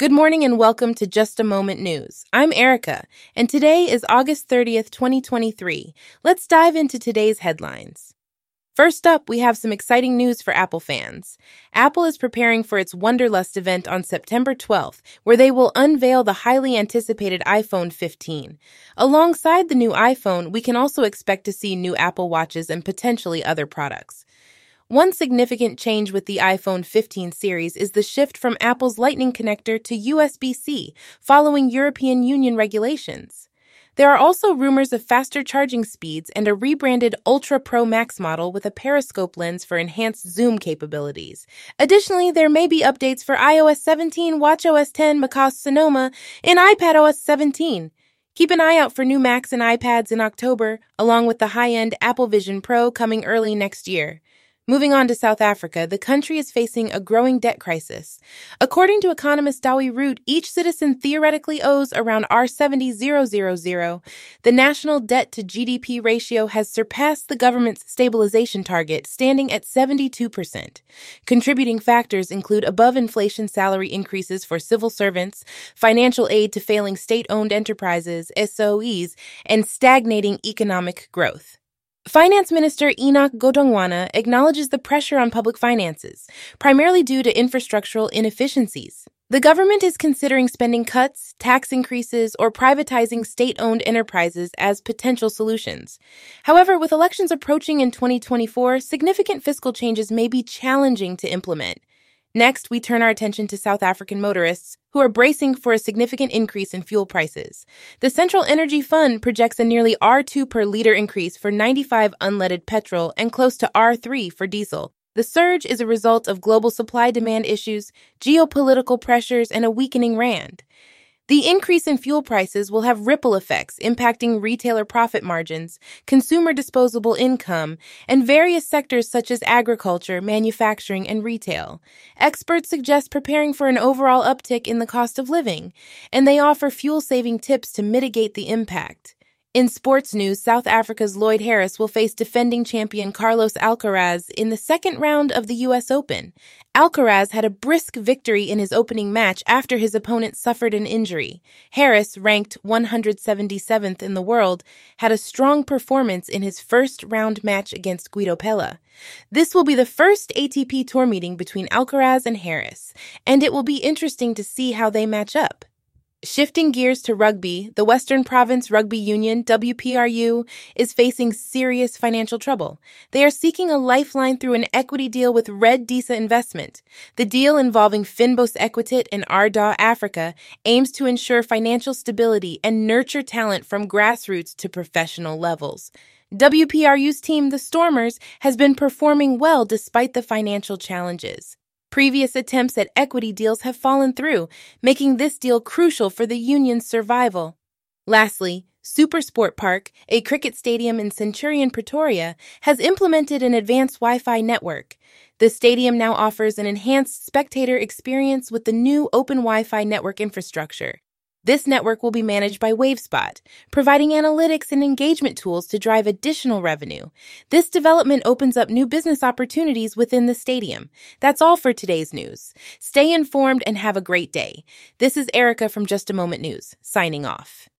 Good morning and welcome to Just a Moment News. I'm Erica, and today is August 30th, 2023. Let's dive into today's headlines. First up, we have some exciting news for Apple fans. Apple is preparing for its Wonderlust event on September 12th, where they will unveil the highly anticipated iPhone 15. Alongside the new iPhone, we can also expect to see new Apple Watches and potentially other products. One significant change with the iPhone 15 series is the shift from Apple's Lightning connector to USB C, following European Union regulations. There are also rumors of faster charging speeds and a rebranded Ultra Pro Max model with a periscope lens for enhanced zoom capabilities. Additionally, there may be updates for iOS 17, WatchOS 10, macOS Sonoma, and iPadOS 17. Keep an eye out for new Macs and iPads in October, along with the high end Apple Vision Pro coming early next year. Moving on to South Africa, the country is facing a growing debt crisis. According to economist Dawie Roodt, each citizen theoretically owes around R70000. The national debt to GDP ratio has surpassed the government's stabilization target, standing at 72%. Contributing factors include above inflation salary increases for civil servants, financial aid to failing state owned enterprises, SOEs, and stagnating economic growth. Finance Minister Enoch Godongwana acknowledges the pressure on public finances, primarily due to infrastructural inefficiencies. The government is considering spending cuts, tax increases, or privatizing state owned enterprises as potential solutions. However, with elections approaching in 2024, significant fiscal changes may be challenging to implement. Next, we turn our attention to South African motorists who are bracing for a significant increase in fuel prices. The Central Energy Fund projects a nearly R2 per liter increase for 95 unleaded petrol and close to R3 for diesel. The surge is a result of global supply demand issues, geopolitical pressures, and a weakening rand. The increase in fuel prices will have ripple effects impacting retailer profit margins, consumer disposable income, and various sectors such as agriculture, manufacturing, and retail. Experts suggest preparing for an overall uptick in the cost of living, and they offer fuel saving tips to mitigate the impact. In sports news, South Africa's Lloyd Harris will face defending champion Carlos Alcaraz in the second round of the U.S. Open. Alcaraz had a brisk victory in his opening match after his opponent suffered an injury. Harris, ranked 177th in the world, had a strong performance in his first round match against Guido Pella. This will be the first ATP Tour meeting between Alcaraz and Harris, and it will be interesting to see how they match up. Shifting gears to rugby, the Western Province Rugby Union, WPRU, is facing serious financial trouble. They are seeking a lifeline through an equity deal with Red Disa Investment. The deal involving Fynbos Ekwiteit and Ardagh Africa aims to ensure financial stability and nurture talent from grassroots to professional levels. WPRU's team, the Stormers, has been performing well despite the financial challenges. Previous attempts at equity deals have fallen through, making this deal crucial for the union's survival. Lastly, Supersport Park, a cricket stadium in Centurion, Pretoria, has implemented an advanced Wi Fi network. The stadium now offers an enhanced spectator experience with the new open Wi Fi network infrastructure. This network will be managed by WaveSpot, providing analytics and engagement tools to drive additional revenue. This development opens up new business opportunities within the stadium. That's all for today's news. Stay informed and have a great day. This is Erica from Just a Moment News, signing off.